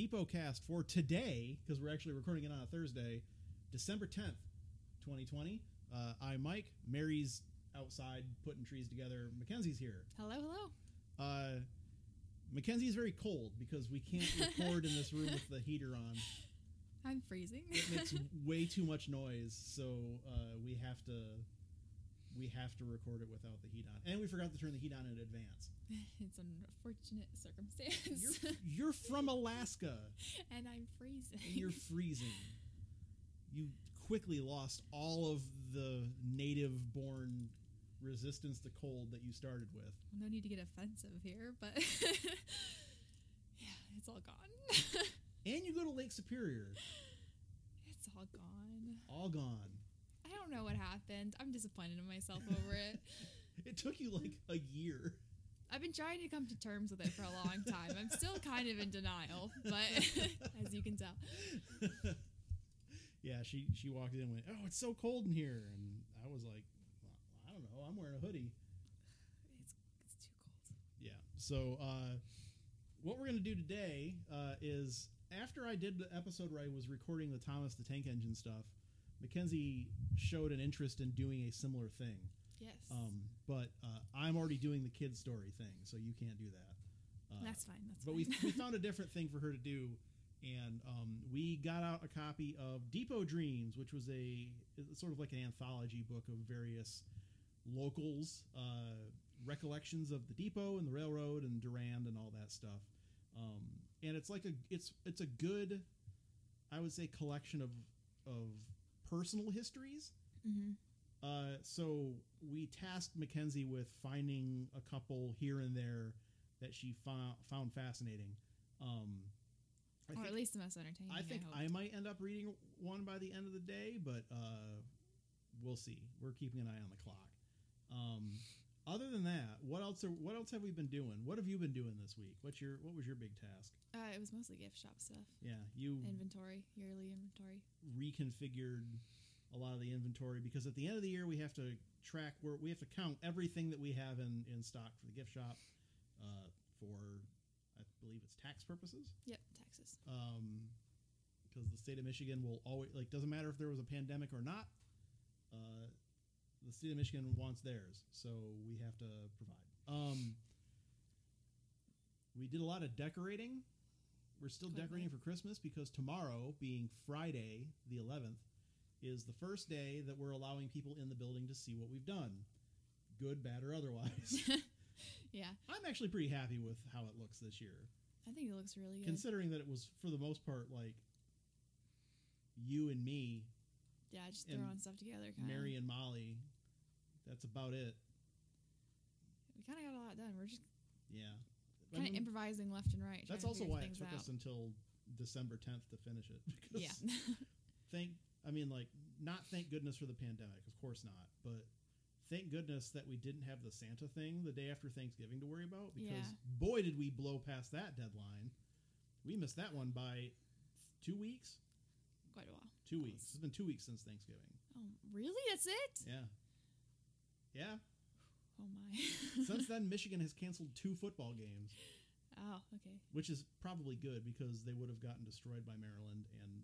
Depot Cast for today, because we're actually recording it on a Thursday, December 10th, 2020. Uh, I'm Mike. Mary's outside putting trees together. Mackenzie's here. Hello, hello. Uh, Mackenzie's very cold because we can't record in this room with the heater on. I'm freezing. It makes way too much noise, so uh, we have to we have to record it without the heat on. And we forgot to turn the heat on in advance. it's an unfortunate circumstance. You're, you're from Alaska and I'm freezing. and you're freezing. You quickly lost all of the native born resistance to cold that you started with. no need to get offensive here, but yeah, it's all gone. And you go to Lake Superior, it's all gone. all gone. I don't know what happened. I'm disappointed in myself over it. It took you like a year. I've been trying to come to terms with it for a long time. I'm still kind of in denial, but as you can tell. Yeah, she she walked in and went, "Oh, it's so cold in here," and I was like, well, "I don't know. I'm wearing a hoodie." It's, it's too cold. Yeah. So uh, what we're gonna do today uh, is after I did the episode where I was recording the Thomas the Tank Engine stuff, Mackenzie showed an interest in doing a similar thing. Yes. Um, but uh, I'm already doing the kid story thing, so you can't do that. Uh, that's fine. That's but fine. we, we found a different thing for her to do and um, we got out a copy of depot dreams which was a sort of like an anthology book of various locals uh, recollections of the depot and the railroad and durand and all that stuff um, and it's like a it's it's a good i would say collection of of personal histories Mhm. uh, so we tasked Mackenzie with finding a couple here and there that she found, found fascinating. Um, I or think, at least the most entertaining. I think hope. I might end up reading one by the end of the day, but uh, we'll see. We're keeping an eye on the clock. Um, other than that, what else? Are, what else have we been doing? What have you been doing this week? What's your What was your big task? Uh, it was mostly gift shop stuff. Yeah, you Inventory, yearly inventory. reconfigured a lot of the inventory because at the end of the year we have to track where we have to count everything that we have in, in stock for the gift shop uh, for I believe it's tax purposes Yep, taxes. um, because the state of Michigan will always like doesn't matter if there was a pandemic or not uh, the state of Michigan wants theirs so we have to provide um, we did a lot of decorating we're still Quite decorating for Christmas because tomorrow being Friday the 11th is the first day that we're allowing people in the building to see what we've done good bad or otherwise Yeah, I'm actually pretty happy with how it looks this year I think it looks really good. considering that it was for the most part like you and me, yeah, just throwing stuff together. Kinda. Mary and Molly. That's about it. we kind of got a lot done. We're just Yeah. Kind of mean, improvising left and right. that's also why it took out. us until December 10th to finish it. Because Yeah, Thank. I mean, like, not thank goodness for the pandemic. Of course not. But thank goodness that we didn't have the Santa thing the day after Thanksgiving to worry about. Because Yeah. boy, did we blow past that deadline. We missed that one by two weeks. quite a while. Two weeks. It's been two weeks since Thanksgiving. Oh, really? That's it? Yeah. Yeah. Oh my. Since then, Michigan has canceled two football games, oh, okay. which is probably good because they would have gotten destroyed by Maryland. And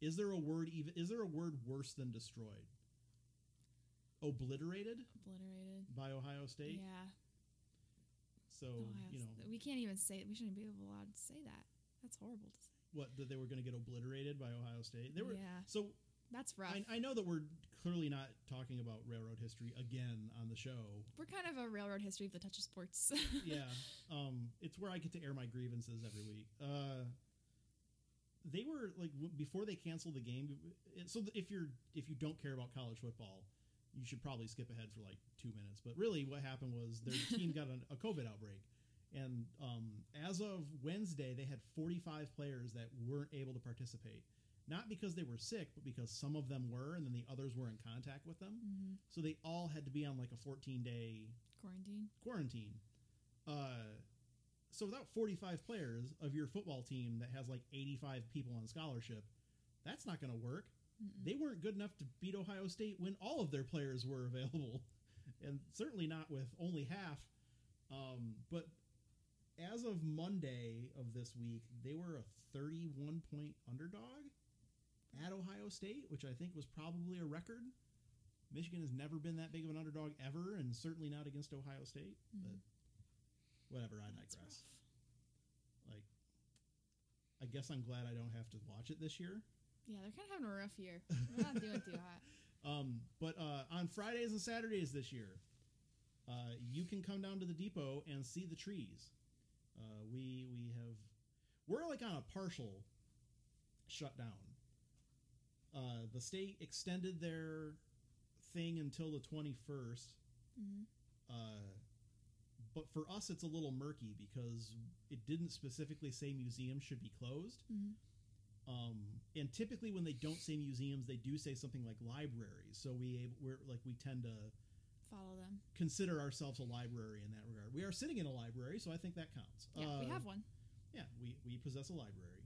is there a word even? Is there a word worse than destroyed? Obliterated Obliterated. by Ohio State. Yeah. So Ohio you know we can't even say. We shouldn't be allowed to say that. That's horrible to say. what that they were going to get obliterated by Ohio State. They were. Yeah. So That's rough. I, I know that we're clearly not talking about railroad history again on the show. We're kind of a railroad history of the touch of sports. yeah, um, it's where I get to air my grievances every week. Uh, they were like w- before they canceled the game. it- So if you're if you don't care about college football, you should probably skip ahead for like two minutes. But really, what happened was their team got a, a COVID outbreak, and um, as of Wednesday, they had 45 players that weren't able to participate. Not because they were sick, but because some of them were, and then the others were in contact with them. So they all had to be on like a 14 day Quarantine. quarantine. Uh, so without 45 players of your football team that has like 85 people on scholarship, that's not going to work. They weren't good enough to beat Ohio State when all of their players were available, and certainly not with only half. Um, but as of Monday of this week, they were a 31 point underdog at Ohio State, which I think was probably a record. Michigan has never been that big of an underdog ever, and certainly not against Ohio State. But whatever, I That's digress. rough. Like, I guess I'm glad I don't have to watch it this year. Yeah, they're kind of having a rough year. They're not doing too hot. Um, but uh, on Fridays and Saturdays this year, uh, you can come down to the depot and see the trees. Uh, we we have we're like on a partial shutdown. Uh, the state extended their thing until the twenty first. hmm Uh, but for us, it's a little murky because it didn't specifically say museums should be closed. hmm Um, and typically, when they don't say museums, they do say something like libraries. So we we're like we tend to Follow them. consider ourselves a library in that regard. We are sitting in a library, so I think that counts. Yeah, we Uh, have one. Yeah, we we possess a library,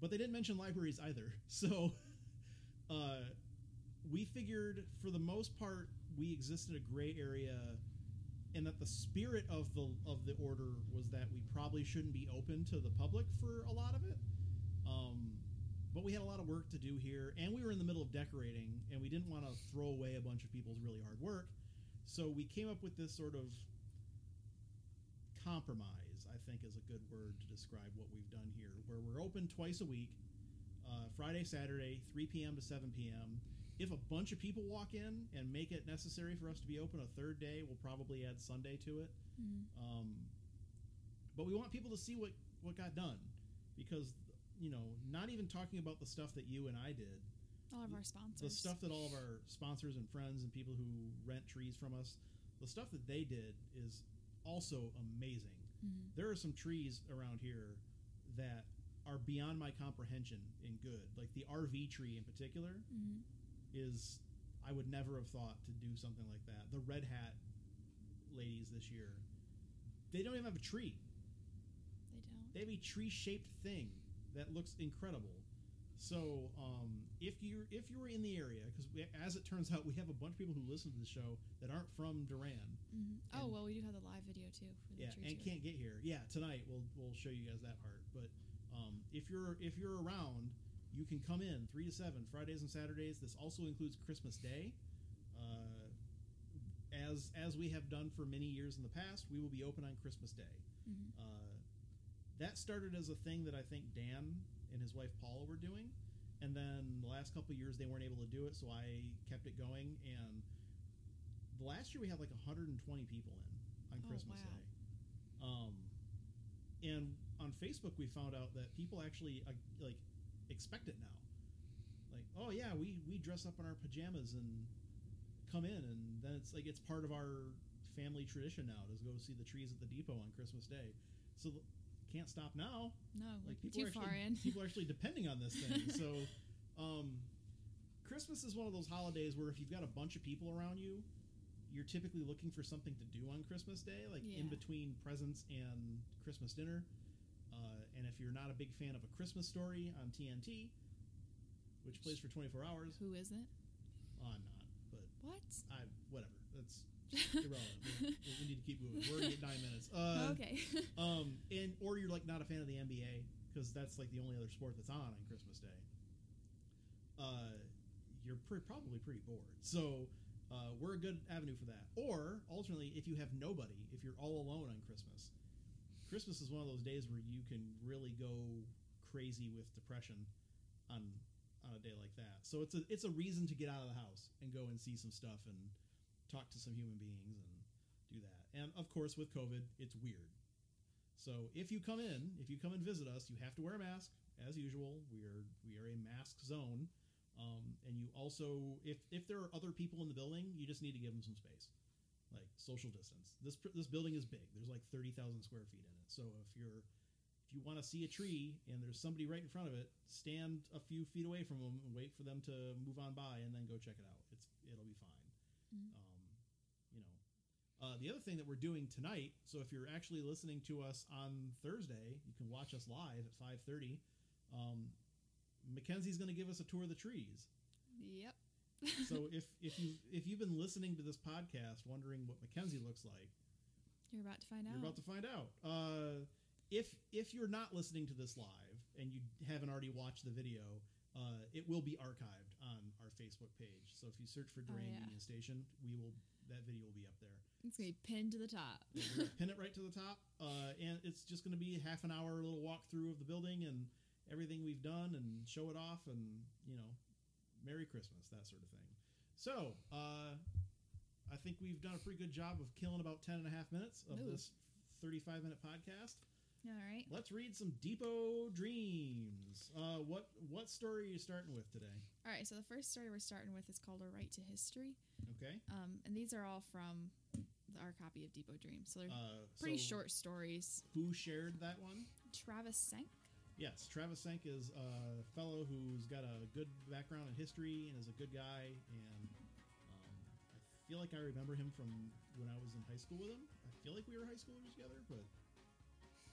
but they didn't mention libraries either. So, uh, we figured for the most part we exist in a gray area, and that the spirit of the of the order was that we probably shouldn't be open to the public for a lot of it. Um, but we had a lot of work to do here, and we were in the middle of decorating, and we didn't want to throw away a bunch of people's really hard work. So we came up with this sort of compromise, I think is a good word to describe what we've done here, where we're open twice a week uh, Friday, Saturday, 3 p.m. to 7 p.m. If a bunch of people walk in and make it necessary for us to be open a third day, we'll probably add Sunday to it. hmm Um, but we want people to see what, what got done because, you know, not even talking about the stuff that you and I did, All of our sponsors. the stuff that all of our sponsors and friends and people who rent trees from us, the stuff that they did is also amazing. Mhm. There are some trees around here that are beyond my comprehension in good. Like the RV tree in particular Mhm. is I would never have thought to do something like that. The red hat ladies this year, they don't even have a tree. They don't. They have a tree shaped thing that looks incredible. So, um, if you're if you were in the area, because as it turns out, we have a bunch of people who listen to the show that aren't from Durand, Mhm. Oh And- well, we do have the live video too for the yeah, and tour. can't get here. Yeah, tonight we'll we'll show you guys that part. But um, if you're if you're around, you can come in three to seven Fridays and Saturdays. This also includes Christmas Day. Uh, as as we have done for many years in the past, we will be open on Christmas Day. Mhm. Uh, that started as a thing that I think Dan and his wife Paula were doing, and then the last couple of years they weren't able to do it, so I kept it going. And the last year we had like 120 people in on Oh, Christmas wow. Day. Um, and on Facebook we found out that people actually uh, like expect it now. Like, oh yeah, we we dress up in our pajamas and come in, and then it's like it's part of our family tradition now to go see the trees at the depot on Christmas Day. So can't stop now. No, Like people too are actually, far in. people are actually depending on this thing. So, um, Christmas is one of those holidays where if you've got a bunch of people around you, you're typically looking for something to do on Christmas Day, like in between presents and Christmas dinner. And if you're not a big fan of a Christmas story on TNT, which plays for 24 hours, Who is it? I'm not, but What? I whatever. That's irrelevant. we, we need to keep moving. We're at nine minutes. Uh, okay. um, and or you're like not a fan of the NBA because that's like the only other sport that's on on Christmas Day. Uh, you're pre- probably pretty bored. So uh, we're a good avenue for that. Or alternately, if you have nobody, if you're all alone on Christmas, Christmas is one of those days where you can really go crazy with depression on on a day like that. So it's a it's a reason to get out of the house and go and see some stuff and talk to some human beings and do that. And of course, with COVID, it's weird. So if you come in, if you come and visit us, you have to wear a mask as usual. We are we are a mask zone, um, and you also if if there are other people in the building, you just need to give them some space, like social distance. This this building is big. There's like thirty thousand square feet in it. So if you're if you want to see a tree and there's somebody right in front of it, stand a few feet away from them and wait for them to move on by, and then go check it out. It's it'll be fine. Mhm. Um, you know, uh, the other thing that we're doing tonight. So if you're actually listening to us on Thursday, you can watch us live at five thirty. Um, Mackenzie's going to give us a tour of the trees. Yep. So if if you if you've been listening to this podcast, wondering what Mackenzie looks like, You're about to find out. You're about to find out. Uh, if if you're not listening to this live and you haven't already watched the video, uh, it will be archived on our Facebook page. So if you search for Durand Oh, yeah. Union Station, we will that video will be up there. it's gonna be pinned to the top. Pin it right to the top, uh, and it's just going to be half an hour little walkthrough of the building and everything we've done, and show it off, and you know, Merry Christmas, that sort of thing. So, uh, I think we've done a pretty good job of killing about 10 and a half minutes of Ooh. this 35 minute podcast. All right. Let's read some Depot Dreams. Uh, what what story are you starting with today? All right. So the first story we're starting with is called "A Right to History," Okay, um, and these are all from our copy of Depot Dreams. So they're uh, pretty so short stories. Who shared that one? Travis Senk. Yes, Travis Senk is a fellow who's got a good background in history and is a good guy. And um, I feel like I remember him from when I was in high school with him. I feel like we were high schoolers together, but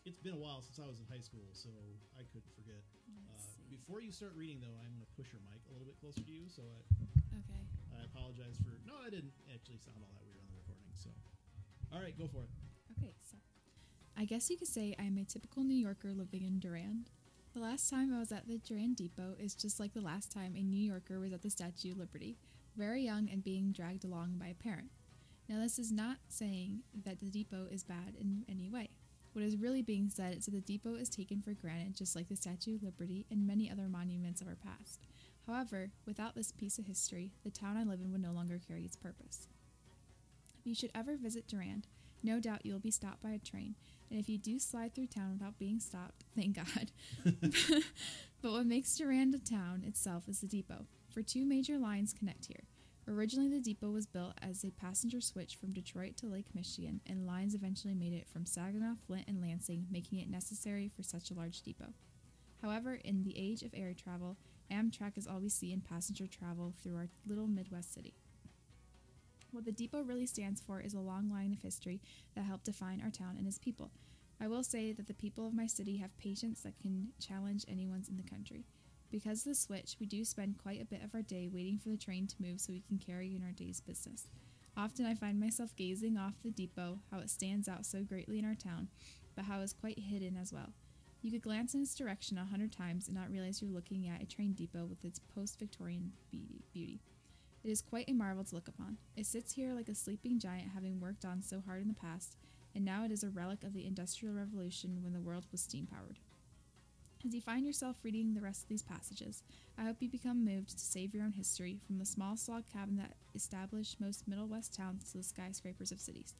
it's been a while since I was in high school, so I could forget. Uh, before you start reading, though, I'm going to push your mic a little bit closer to you, so I, Okay. I apologize for. No, I didn't actually sound all that weird on the recording. So, all right, go for it. Okay, so I guess you could say I'm a typical New Yorker living in Durand. The last time I was at the Durand Depot is just like the last time a New Yorker was at the Statue of Liberty, very young and being dragged along by a parent. Now, this is not saying that the depot is bad in any way. What is really being said is that the depot is taken for granted, just like the Statue of Liberty and many other monuments of our past. However, without this piece of history, the town I live in would no longer carry its purpose. If you should ever visit Durand, no doubt you will be stopped by a train, and if you do slide through town without being stopped, thank God. but what makes Durand a town itself is the depot, for two major lines connect here. Originally, the depot was built as a passenger switch from Detroit to Lake Michigan, and lines eventually made it from Saginaw, Flint, and Lansing, making it necessary for such a large depot. However, in the age of air travel, Amtrak is all we see in passenger travel through our little Midwest city. What the depot really stands for is a long line of history that helped define our town and its people. I will say that the people of my city have patience that can challenge anyone's in the country. Because of the switch, we do spend quite a bit of our day waiting for the train to move so we can carry on our day's business. Often I find myself gazing off the depot, how it stands out so greatly in our town, but how it's quite hidden as well. You could glance in its direction a hundred times and not realize you're looking at a train depot with its post Victorian beauty. It is quite a marvel to look upon. It sits here like a sleeping giant, having worked on so hard in the past, and now it is a relic of the Industrial Revolution when the world was steam powered. As you find yourself reading the rest of these passages, I hope you become moved to save your own history from the small slog cabin that established most Middle West towns to the skyscrapers of cities.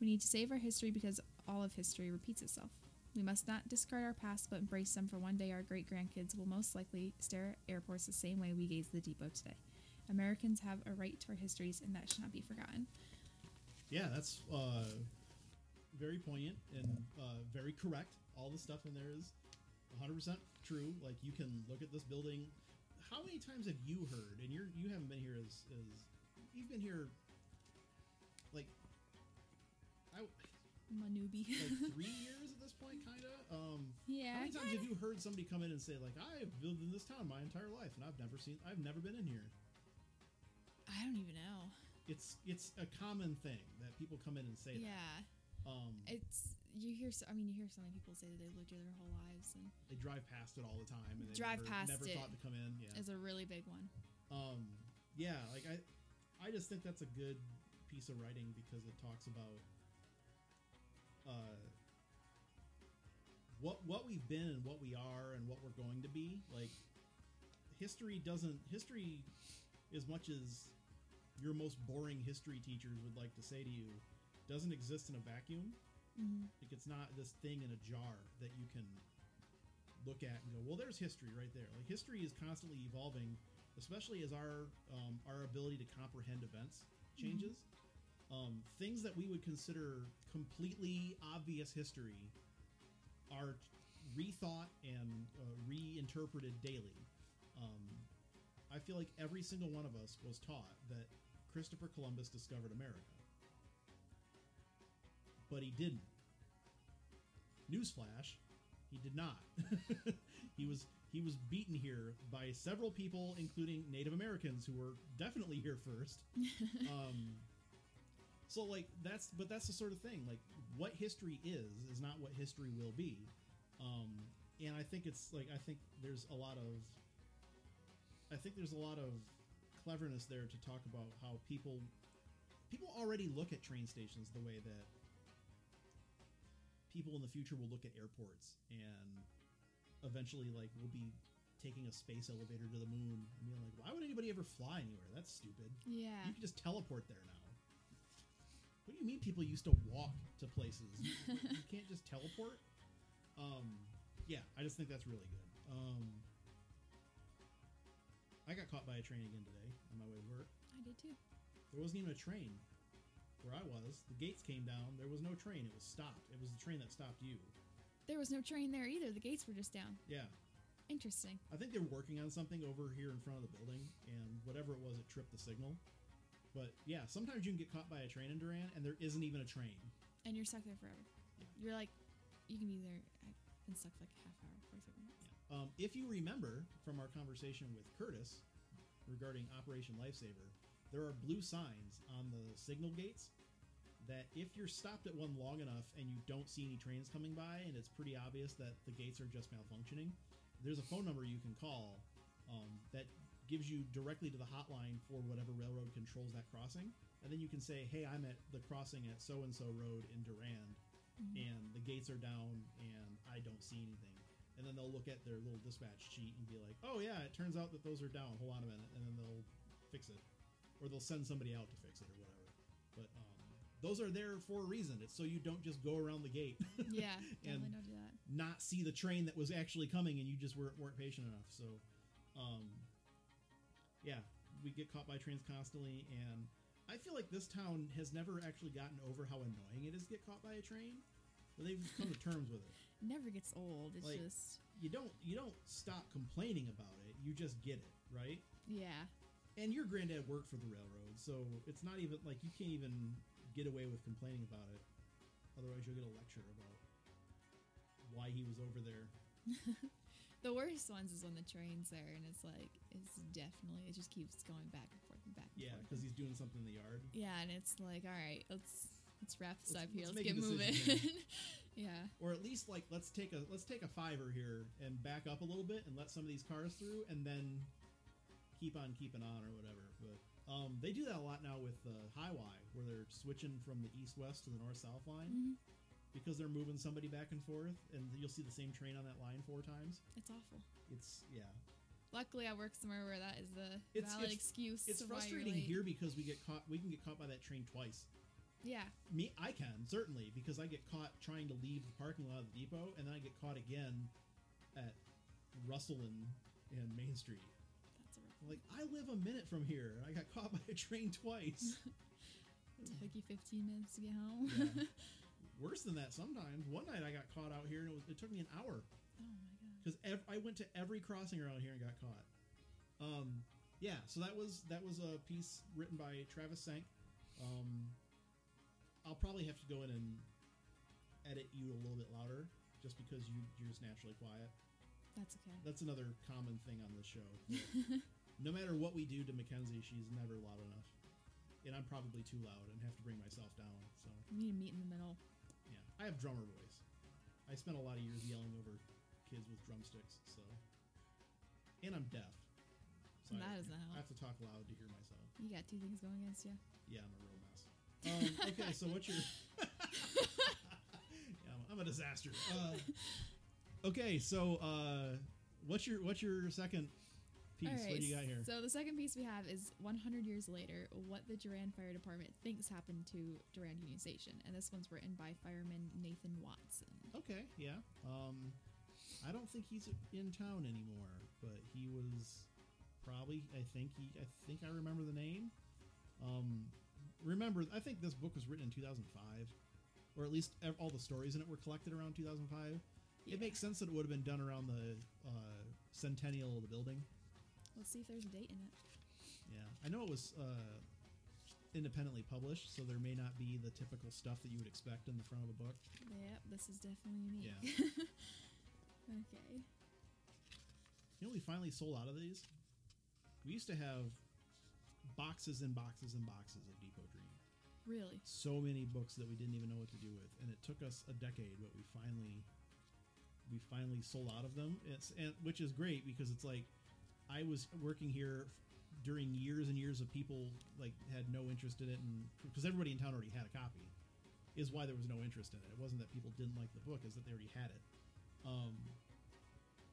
We need to save our history because all of history repeats itself. We must not discard our past but embrace them, for one day our great grandkids will most likely stare at airports the same way we gaze at the depot today. Americans have a right to our histories, and that should not be forgotten. Yeah, that's uh, very poignant and uh, very correct. All the stuff in there is 100% true. Like you can look at this building. How many times have you heard? And you're you haven't been here as as you've been here like I Manubi. like three years at this point, kind of. Um, yeah. how many times have you heard somebody come in and say like I've lived in this town my entire life and I've never seen I've never been in here. I don't even know. It's it's a common thing that people come in and say Yeah. that. Um, It's you hear. So, I mean, you hear so many people say that they lived here their whole lives, and they drive past it all the time and they Drive never, past never it. thought to come in. Yeah. it's a really big one. Um, yeah, like I, I just think that's a good piece of writing because it talks about uh, what what we've been and what we are and what we're going to be. Like history doesn't history, as much as your most boring history teachers would like to say to you, doesn't exist in a vacuum. Mm-hmm. Like it's not this thing in a jar that you can look at and go, well, there's history right there. Like history is constantly evolving, especially as our um, our ability to comprehend events changes. Um, things that we would consider completely obvious history are rethought and uh, reinterpreted daily. Um, I feel like every single one of us was taught that Christopher Columbus discovered America but he didn't. Newsflash, he did not. he was he was beaten here by several people, including Native Americans, who were definitely here first. um, So like that's but that's the sort of thing. Like what history is is not what history will be. Um, and I think it's like I think there's a lot of I think there's a lot of cleverness there to talk about how people people already look at train stations the way that people in the future will look at airports and eventually like we'll be taking a space elevator to the moon and being like why would anybody ever fly anywhere that's stupid Yeah. you can just teleport there now. What do you mean people used to walk to places? You, can't just teleport? Um, yeah, I just think that's really good. Um, I got caught by a train again today on my way to work. I did too. There wasn't even a train where I was. The gates came down. There was no train. It was stopped. It was the train that stopped you. There was no train there either. The gates were just down. Yeah. Interesting. I think they're working on something over here in front of the building, and whatever it was, it tripped the signal. But yeah, sometimes you can get caught by a train in Durand, and there isn't even a train. And you're stuck there forever. Yeah. You're like, you can be there. I've been stuck for like a half hour, 45 minutes. Um, if you remember from our conversation with Curtis regarding Operation Lifesaver, there are blue signs on the signal gates that if you're stopped at one long enough and you don't see any trains coming by and it's pretty obvious that the gates are just malfunctioning, there's a phone number you can call um, that gives you directly to the hotline for whatever railroad controls that crossing. And then you can say, hey, I'm at the crossing at so and so road in Durand Mhm. and the gates are down and I don't see anything. And then they'll look at their little dispatch sheet and be like, "Oh yeah, it turns out that those are down. Hold on a minute," and then they'll fix it, or they'll send somebody out to fix it or whatever. But um, those are there for a reason. It's so you don't just go around the gate, Yeah, And- don't do that. not see the train that was actually coming, and you just weren't, weren't patient enough. So, um, yeah, we get caught by trains constantly, and I feel like this town has never actually gotten over how annoying it is to get caught by a train. But they've come to terms with it. Never gets old. It's Like- just, You don't you don't stop complaining about it. You just get it, right? yeah. And your granddad worked for the railroad, so it's not even like you can't even get away with complaining about it. Otherwise, you'll get a lecture about why he was over there. The worst ones is when the train's there and it's like, it's definitely, it just keeps going back and forth and back and Yeah, because he's doing something in the yard. Yeah, and it's like, all right, let's let's wrap this Let's- up here. let's Let's, get moving. yeah. or at least like let's take a let's take a fiver here and back up a little bit and let some of these cars through and then keep on keeping on or whatever but um, they do that a lot now with the highway where they're switching from the east west to the north south line Mhm. because they're moving somebody back and forth and you'll see the same train on that line four times It's awful. it's yeah Luckily, I work somewhere where that is the It's- valid it's- excuse. it's frustrating here because we get caught we can get caught by that train twice Yeah. me i can certainly because i get caught trying to leave the parking lot of the depot and then i get caught again at russell and, and main street That's a rough Like I live a minute from here. and I got caught by a train twice. It took you 15 minutes to get home. Yeah. Worse than that sometimes. One night I got caught out here and it, was, it took me an hour oh my god. because ev- I went to every crossing around here and got caught. Um, yeah. So that was that was a piece written by Travis Sank. Um, I'll probably have to go in and edit you a little bit louder just because you you're just naturally quiet. That's okay. That's another common thing on the show. no matter what we do to Mackenzie, she's never loud enough. And I'm probably too loud and have to bring myself down. So, We need to meet in the middle. yeah. I have drummer voice. I spent a lot of years yelling over kids with drumsticks, so. And I'm deaf. So That I, doesn't help. I have to talk loud to hear myself. You got two things going against you. Yeah, I'm a real. Um, okay, so what's your. yeah, I'm, I'm a disaster. Uh, okay, so uh, what's your what's your second piece? All right. What do you got here? So the second piece we have is 100 years later, what the Durand Fire Department thinks happened to Durand Union Station, and this one's written by fireman Nathan Watson. Okay, yeah. Um, I don't think he's in town anymore, but he was probably. I think he. I think I remember the name. Um, remember, I think this book was written in 2005, or at least all the stories in it were collected around 2005. Yeah. It makes sense that it would have been done around the uh, centennial of the building. Let's see if there's a date in it. Yeah, I know it was uh, independently published, so there may not be the typical stuff that you would expect in the front of a book. Yep, this is definitely unique. Yeah. okay. You know, we finally sold out of these. We used to have boxes and boxes and boxes of Dream. Really? so many books that we didn't even know what to do with, and it took us a decade, but we finally we finally sold out of them. It's and which is great because it's like I was working here during years and years of people like had no interest in it, and because everybody in town already had a copy, is why there was no interest in it. It wasn't that people didn't like the book; is that they already had it. Um,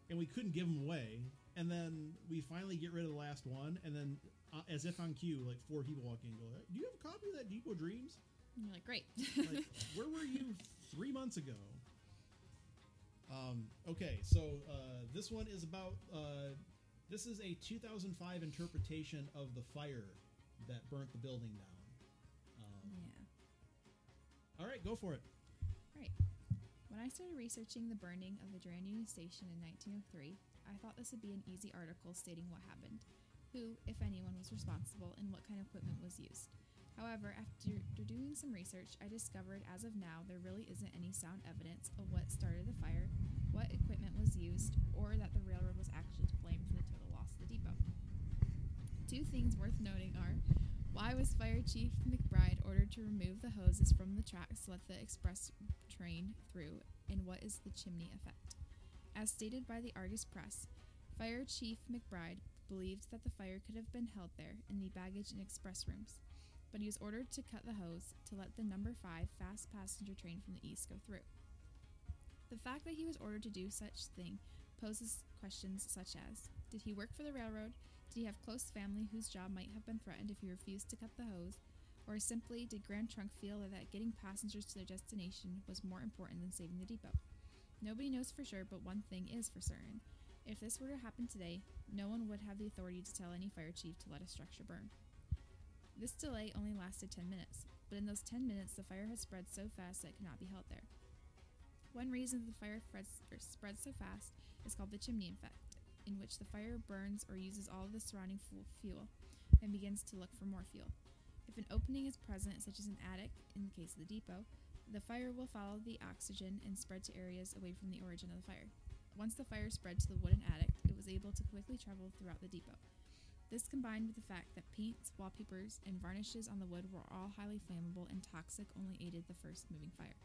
and we couldn't give them away. And then we finally get rid of the last one, and then uh, as if on cue, like four people walk in and go, "Hey, "Do you have a copy of that Depot Dreams?" And you're like, great. like where were you three months ago um, okay so uh, this one is about uh, this is a 2005 interpretation of the fire that burnt the building down um, yeah. all right go for it Right. When I started researching the burning of the Durand Union Station in 1903, I thought this would be an easy article stating what happened, who, if anyone, was responsible, and what kind of equipment was used. However, after doing some research, I discovered as of now there really isn't any sound evidence of what started the fire, what equipment was used, or that the railroad was actually to blame for the total loss of the depot. Two things worth noting are why was Fire Chief McBride ordered to remove the hoses from the tracks to let the express train through, and what is the chimney effect? As stated by the Argus Press, Fire Chief McBride believed that the fire could have been held there in the baggage and express rooms, but he was ordered to cut the hose to let the number 5 fast passenger train from the east go through. The fact that he was ordered to do such thing poses questions such as Did he work for the railroad? Did he have close family whose job might have been threatened if he refused to cut the hose? Or simply, did Grand Trunk feel that getting passengers to their destination was more important than saving the depot? Nobody knows for sure, but one thing is for certain. If this were to happen today, no one would have the authority to tell any fire chief to let a structure burn. This delay only lasted 10 minutes, but in those 10 minutes, the fire had spread so fast that it could not be held there. One reason the fire spreads, so fast is called the chimney effect, in which the fire burns or uses all of the surrounding fuel and begins to look for more fuel. If an opening is present, such as an attic in the case of the depot, the fire will follow the oxygen and spread to areas away from the origin of the fire. Once the fire spread to the wooden attic, it was able to quickly travel throughout the depot. This combined with the fact that paints, wallpapers, and varnishes on the wood were all highly flammable and toxic only aided the first moving fire.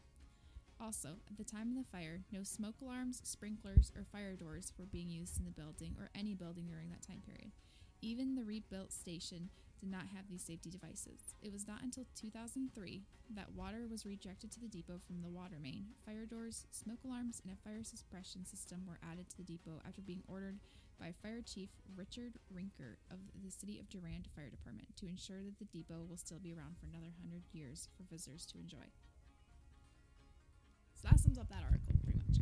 Also, at the time of the fire, no smoke alarms, sprinklers, or fire doors were being used in the building or any building during that time period. Even the rebuilt station did not have these safety devices. It was not until 2003 that water was rejected to the depot from the water main. Fire doors, smoke alarms, and a fire suppression system were added to the depot after being ordered by Fire Chief Richard Rinker of the City of Durand Fire Department to ensure that the depot will still be around for another 100 years for visitors to enjoy. So that sums up that article pretty much.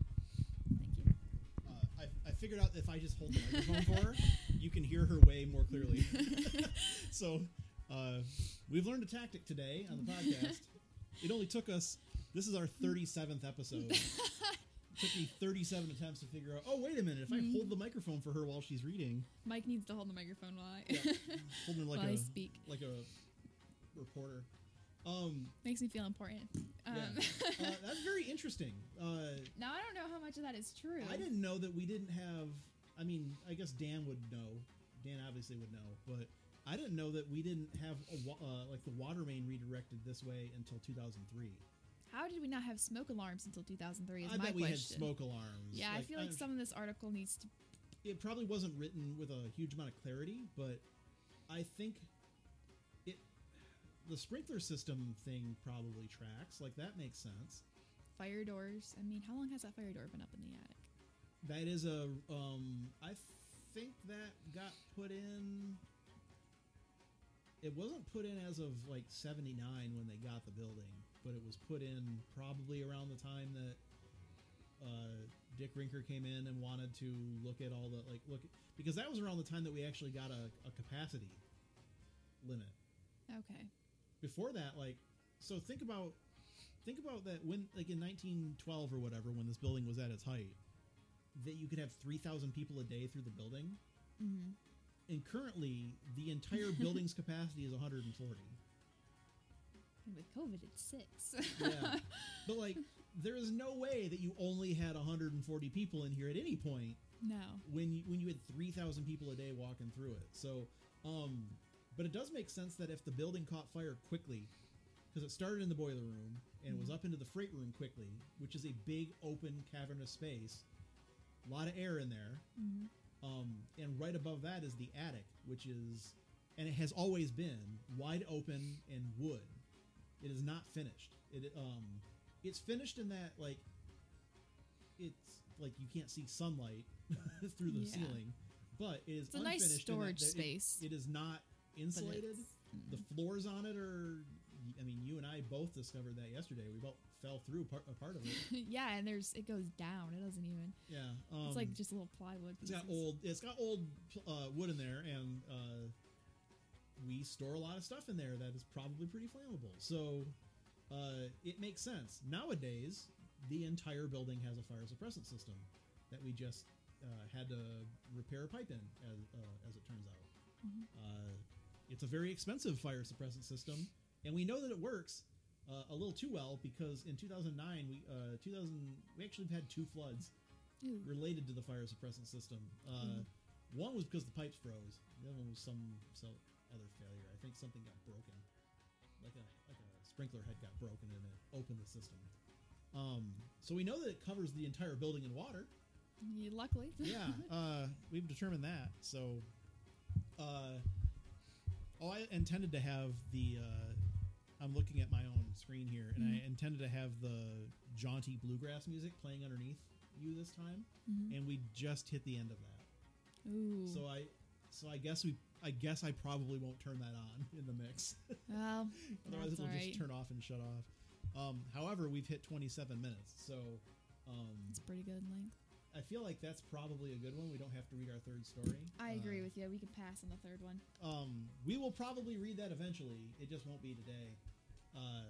Thank you. uh, I, I figured out if i just hold the microphone for her you can hear her way more clearly so uh, we've learned a tactic today on the podcast it only took us this is our 37th episode it took me 37 attempts to figure out oh wait a minute if i hold the microphone for her while she's reading Mike needs to hold the microphone while I, Yeah. it like while I a speak. like a reporter um Makes me feel important. Um, yeah. uh, that's very interesting uh now I don't know how much of that is true. I didn't know that we didn't have. I mean, I guess Dan would know. Dan obviously would know, but I didn't know that we didn't have a, wa- uh, like the water main redirected this way until 2003. How did we not have smoke alarms until 2003? Is I my bet we had smoke alarms. Yeah, I feel like some of this article needs to. It probably wasn't written with a huge amount of clarity, but I think it. The sprinkler system thing probably tracks. Like that makes sense. Fire doors. I mean, how long has that fire door been up in the attic? That is a. Um, I think that got put in. It wasn't put in as of like '79 when they got the building, but it was put in probably around the time that uh, Dick Rinker came in and wanted to look at all the like look because that was around the time that we actually got a, a capacity limit. Okay. Before that, like, so think about think about that when like in 1912 or whatever when this building was at its height that you could have 3000 people a day through the building Mm-hmm. and currently the entire building's capacity is 140 And with COVID, it's six. yeah but like there is no way that you only had 140 people in here at any point no. when you, when you had 3000 people a day walking through it so um but it does make sense that if the building caught fire quickly because it started in the boiler room and it was up into the freight room quickly, which is a big open cavernous space, a lot of air in there. Mhm. Um, and right above that is the attic, which is, and it has always been wide open and wood. It is not finished. It um, it's finished in that like, it's like you can't see sunlight through the Yeah. ceiling, but it is It's a nice unfinished in that storage it- space. it is not insulated. it's- The floors on it are. I mean, you and I both discovered that yesterday. We both fell through part, a part of it. yeah, and there's it goes down. It doesn't even. Yeah, um, it's like just a little plywood. It's got old. It's got old uh, wood in there, and uh, we store a lot of stuff in there that is probably pretty flammable. So uh, it makes sense. Nowadays, the entire building has a fire suppressant system that we just uh, had to repair a pipe in, as, uh, as it turns out. Mhm. Uh, it's a very expensive fire suppressant system, and we know that it works. Uh, a little too well because in 2009 we uh, 2000 we actually had two floods Ooh. related to the fire suppressant system. Uh, Mhm. One was because the pipes froze. The other one was some some other failure. I think something got broken, like a like a sprinkler head got broken and it opened the system. Um, so we know that it covers the entire building in water. Yeah, luckily. Yeah, uh, we've determined that. So, uh, oh, I intended to have the. Uh, I'm looking at my own screen here, and I Mhm. intended to have the jaunty bluegrass music playing underneath you this time Mhm. and we just hit the end of that. Ooh. So I, so I guess we, I guess I probably won't turn that on in the mix. well, Otherwise, it'll alright. just turn off and shut off. Um, however, we've hit 27 minutes, so um, It's pretty good length. I feel like that's probably a good one. We don't have to read our third story. I agree Uh, with you. We could pass on the third one Um, we will probably read that eventually. It just won't be today. Uh,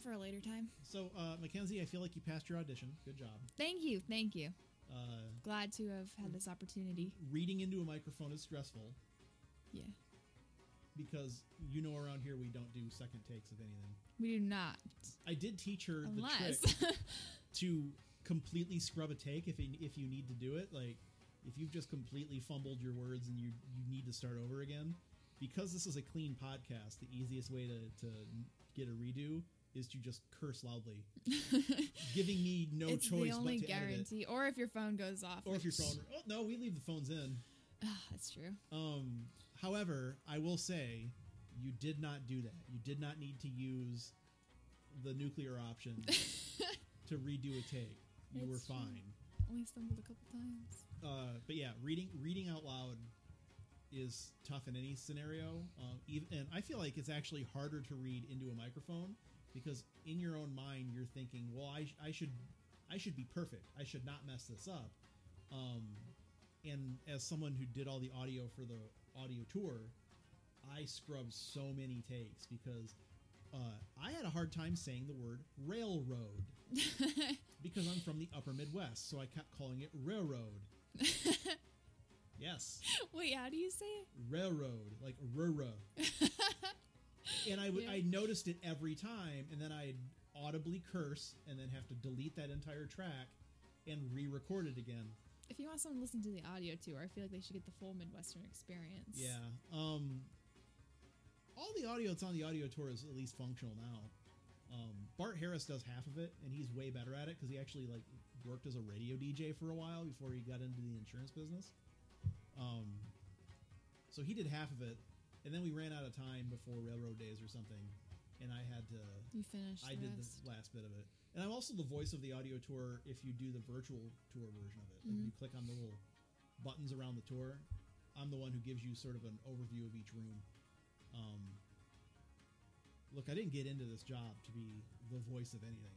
for a later time. so, uh, Mackenzie, I feel like you passed your audition. Good job. Thank you. Thank you. Uh, Glad to have had this opportunity. reading into a microphone is stressful Yeah. because you know around here we don't do second takes of anything. We do not. I did teach her the trick to completely scrub a take if it, if you need to do it. Like if you've just completely fumbled your words and you you need to start over again. Because this is a clean podcast, the easiest way to, to get a redo is to just curse loudly, giving me no it's choice the only but to edit it. guarantee. Or if your phone goes off. Or if your phone, oh no, we leave the phones in. Ah, that's true. Um, however, I will say you did not do that. You did not need to use the nuclear option to redo a take. You were It's true. fine. Only stumbled a couple times. Uh, but yeah, reading reading out loud is tough in any scenario. Um, even, and I feel like it's actually harder to read into a microphone because in your own mind you're thinking, well, I, I should I should be perfect. I should not mess this up. Um, and as someone who did all the audio for the audio tour, I scrubbed so many takes because uh, I had a hard time saying the word railroad because I'm from the upper Midwest, so I kept calling it railroad. yes, Wait, how do you say it? railroad, like rura. and I Yeah. I noticed it every time, and then I'd audibly curse, and then have to delete that entire track and re-record it again. If you want someone to listen to the audio tour, I feel like they should get the full Midwestern experience. Yeah. Um, all the audio that's on the audio tour is at least functional now. Um, Bart Harris does half of it, and he's way better at it because he actually like worked as a radio DJ for a while before he got into the insurance business. Um, so he did half of it, and then we ran out of time before Railroad Days or something, and I had to. You finished. I the did rest. the last bit of it, and I'm also the voice of the audio tour. If you do the virtual tour version of it, like Mhm. you click on the little buttons around the tour, I'm the one who gives you sort of an overview of each room. Um, look, I didn't get into this job to be the voice of anything.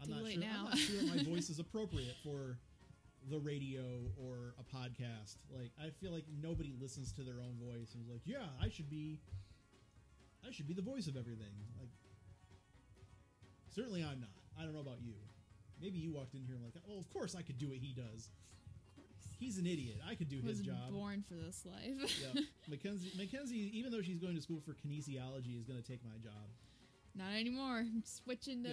I'm not sure. I'm not sure my voice is appropriate for the radio or a podcast. Like, I feel like nobody listens to their own voice and is like, "Yeah, I should be." I should be the voice of everything. Like, certainly I'm not. I don't know about you. Maybe you walked in here and like, oh, of course I could do what he does. He's an idiot. I could do his job. Was born for this life. yeah. Mackenzie, Mackenzie, even though she's going to school for kinesiology, is going to take my job. Not anymore. I'm switching to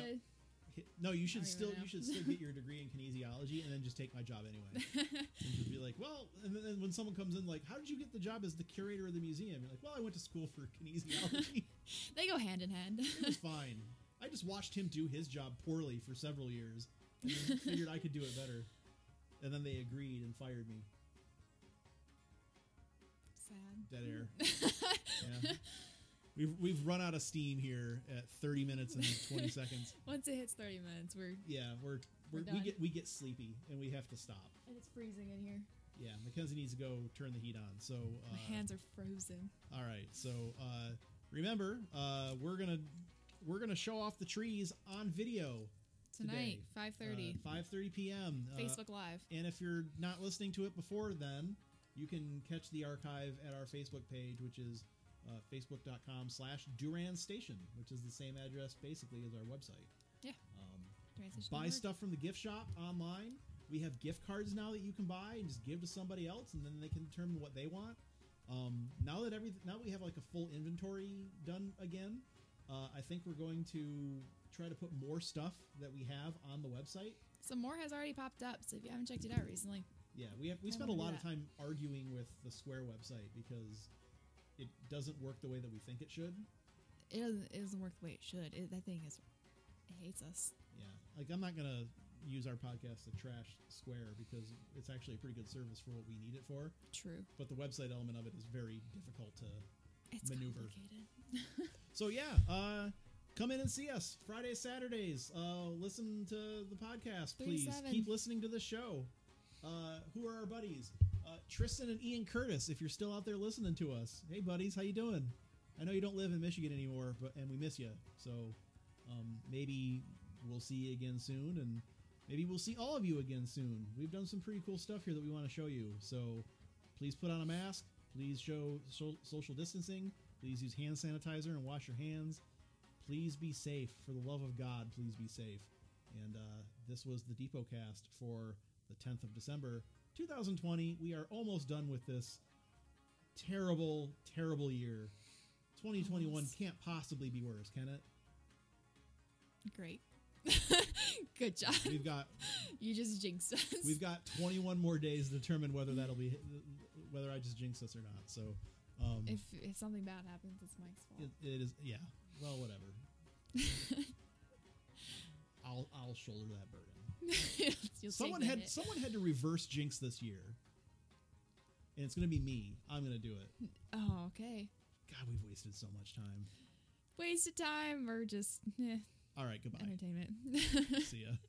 Yep. no, you should still you should still get your degree in kinesiology and then just take my job anyway. and just be like, well, and then when someone comes in like, how did you get the job as the curator of the museum? You're like, well, I went to school for kinesiology. they go hand in hand. it was fine. I just watched him do his job poorly for several years, and then figured I could do it better. And then they agreed and fired me. Sad. Dead air. yeah. We've we've run out of steam here at 30 minutes and 20 seconds. Once it hits 30 minutes, we're Yeah, we're, we're, We're we get we get sleepy and we have to stop. and it's freezing in here. Yeah, Mackenzie needs to go turn the heat on. So uh, My hands are frozen. All right. So uh, remember, uh, we're gonna we're gonna show off the trees on video Tonight, today. 5:30, uh, 5:30 p.m. Uh, Facebook Live. and if you're not listening to it before then, you can catch the archive at our Facebook page, which is uh, facebook.com slash Durand Station, which is the same address basically as our website. Yeah. Um, buy stuff from the gift shop online. We have gift cards now that you can buy and just give to somebody else, and then they can determine what they want. Um, now that every now that we have like a full inventory done again, uh, I think we're going to try to put more stuff that we have on the website. Some more has already popped up, so if you haven't checked it out recently, Yeah, we have we I spent a lot of time arguing with the Square website because it doesn't work the way that we think it should. it doesn't, it doesn't work the way it should. It, that thing is, it hates us. Yeah, like I'm not gonna use our podcast to trash Square because it's actually a pretty good service for what we need it for. True. But the website element of it is very difficult to. It's Maneuver. complicated. So yeah, uh, come in and see us Fridays, Saturdays. Uh, listen to the podcast, please. Keep listening to the show. Uh, who are our buddies? Uh, Tristan and Ian Curtis. If you're still out there listening to us, hey buddies, how you doing? I know you don't live in Michigan anymore, but and we miss you. So um, maybe we'll see you again soon, and maybe we'll see all of you again soon. We've done some pretty cool stuff here that we want to show you. So please put on a mask. Please show so- social distancing. Please use hand sanitizer and wash your hands. Please be safe. For the love of God, please be safe. And uh, this was the Depot cast for the 10th of December, 2020. We are almost done with this terrible, terrible year. 2021 Almost. can't possibly be worse, can it? Great. Good job. We've got You just jinxed us. we've got 21 more days to determine whether that'll be whether I just jinxed us or not. So um, if if something bad happens, it's Mike's fault. it, it is yeah. Well, whatever. I'll I'll shoulder that burden. Someone had hit. someone had to reverse jinx this year, and it's gonna be me. I'm gonna do it. Oh, okay. God, we've wasted so much time. Wasted time or just eh, All right, goodbye. entertainment.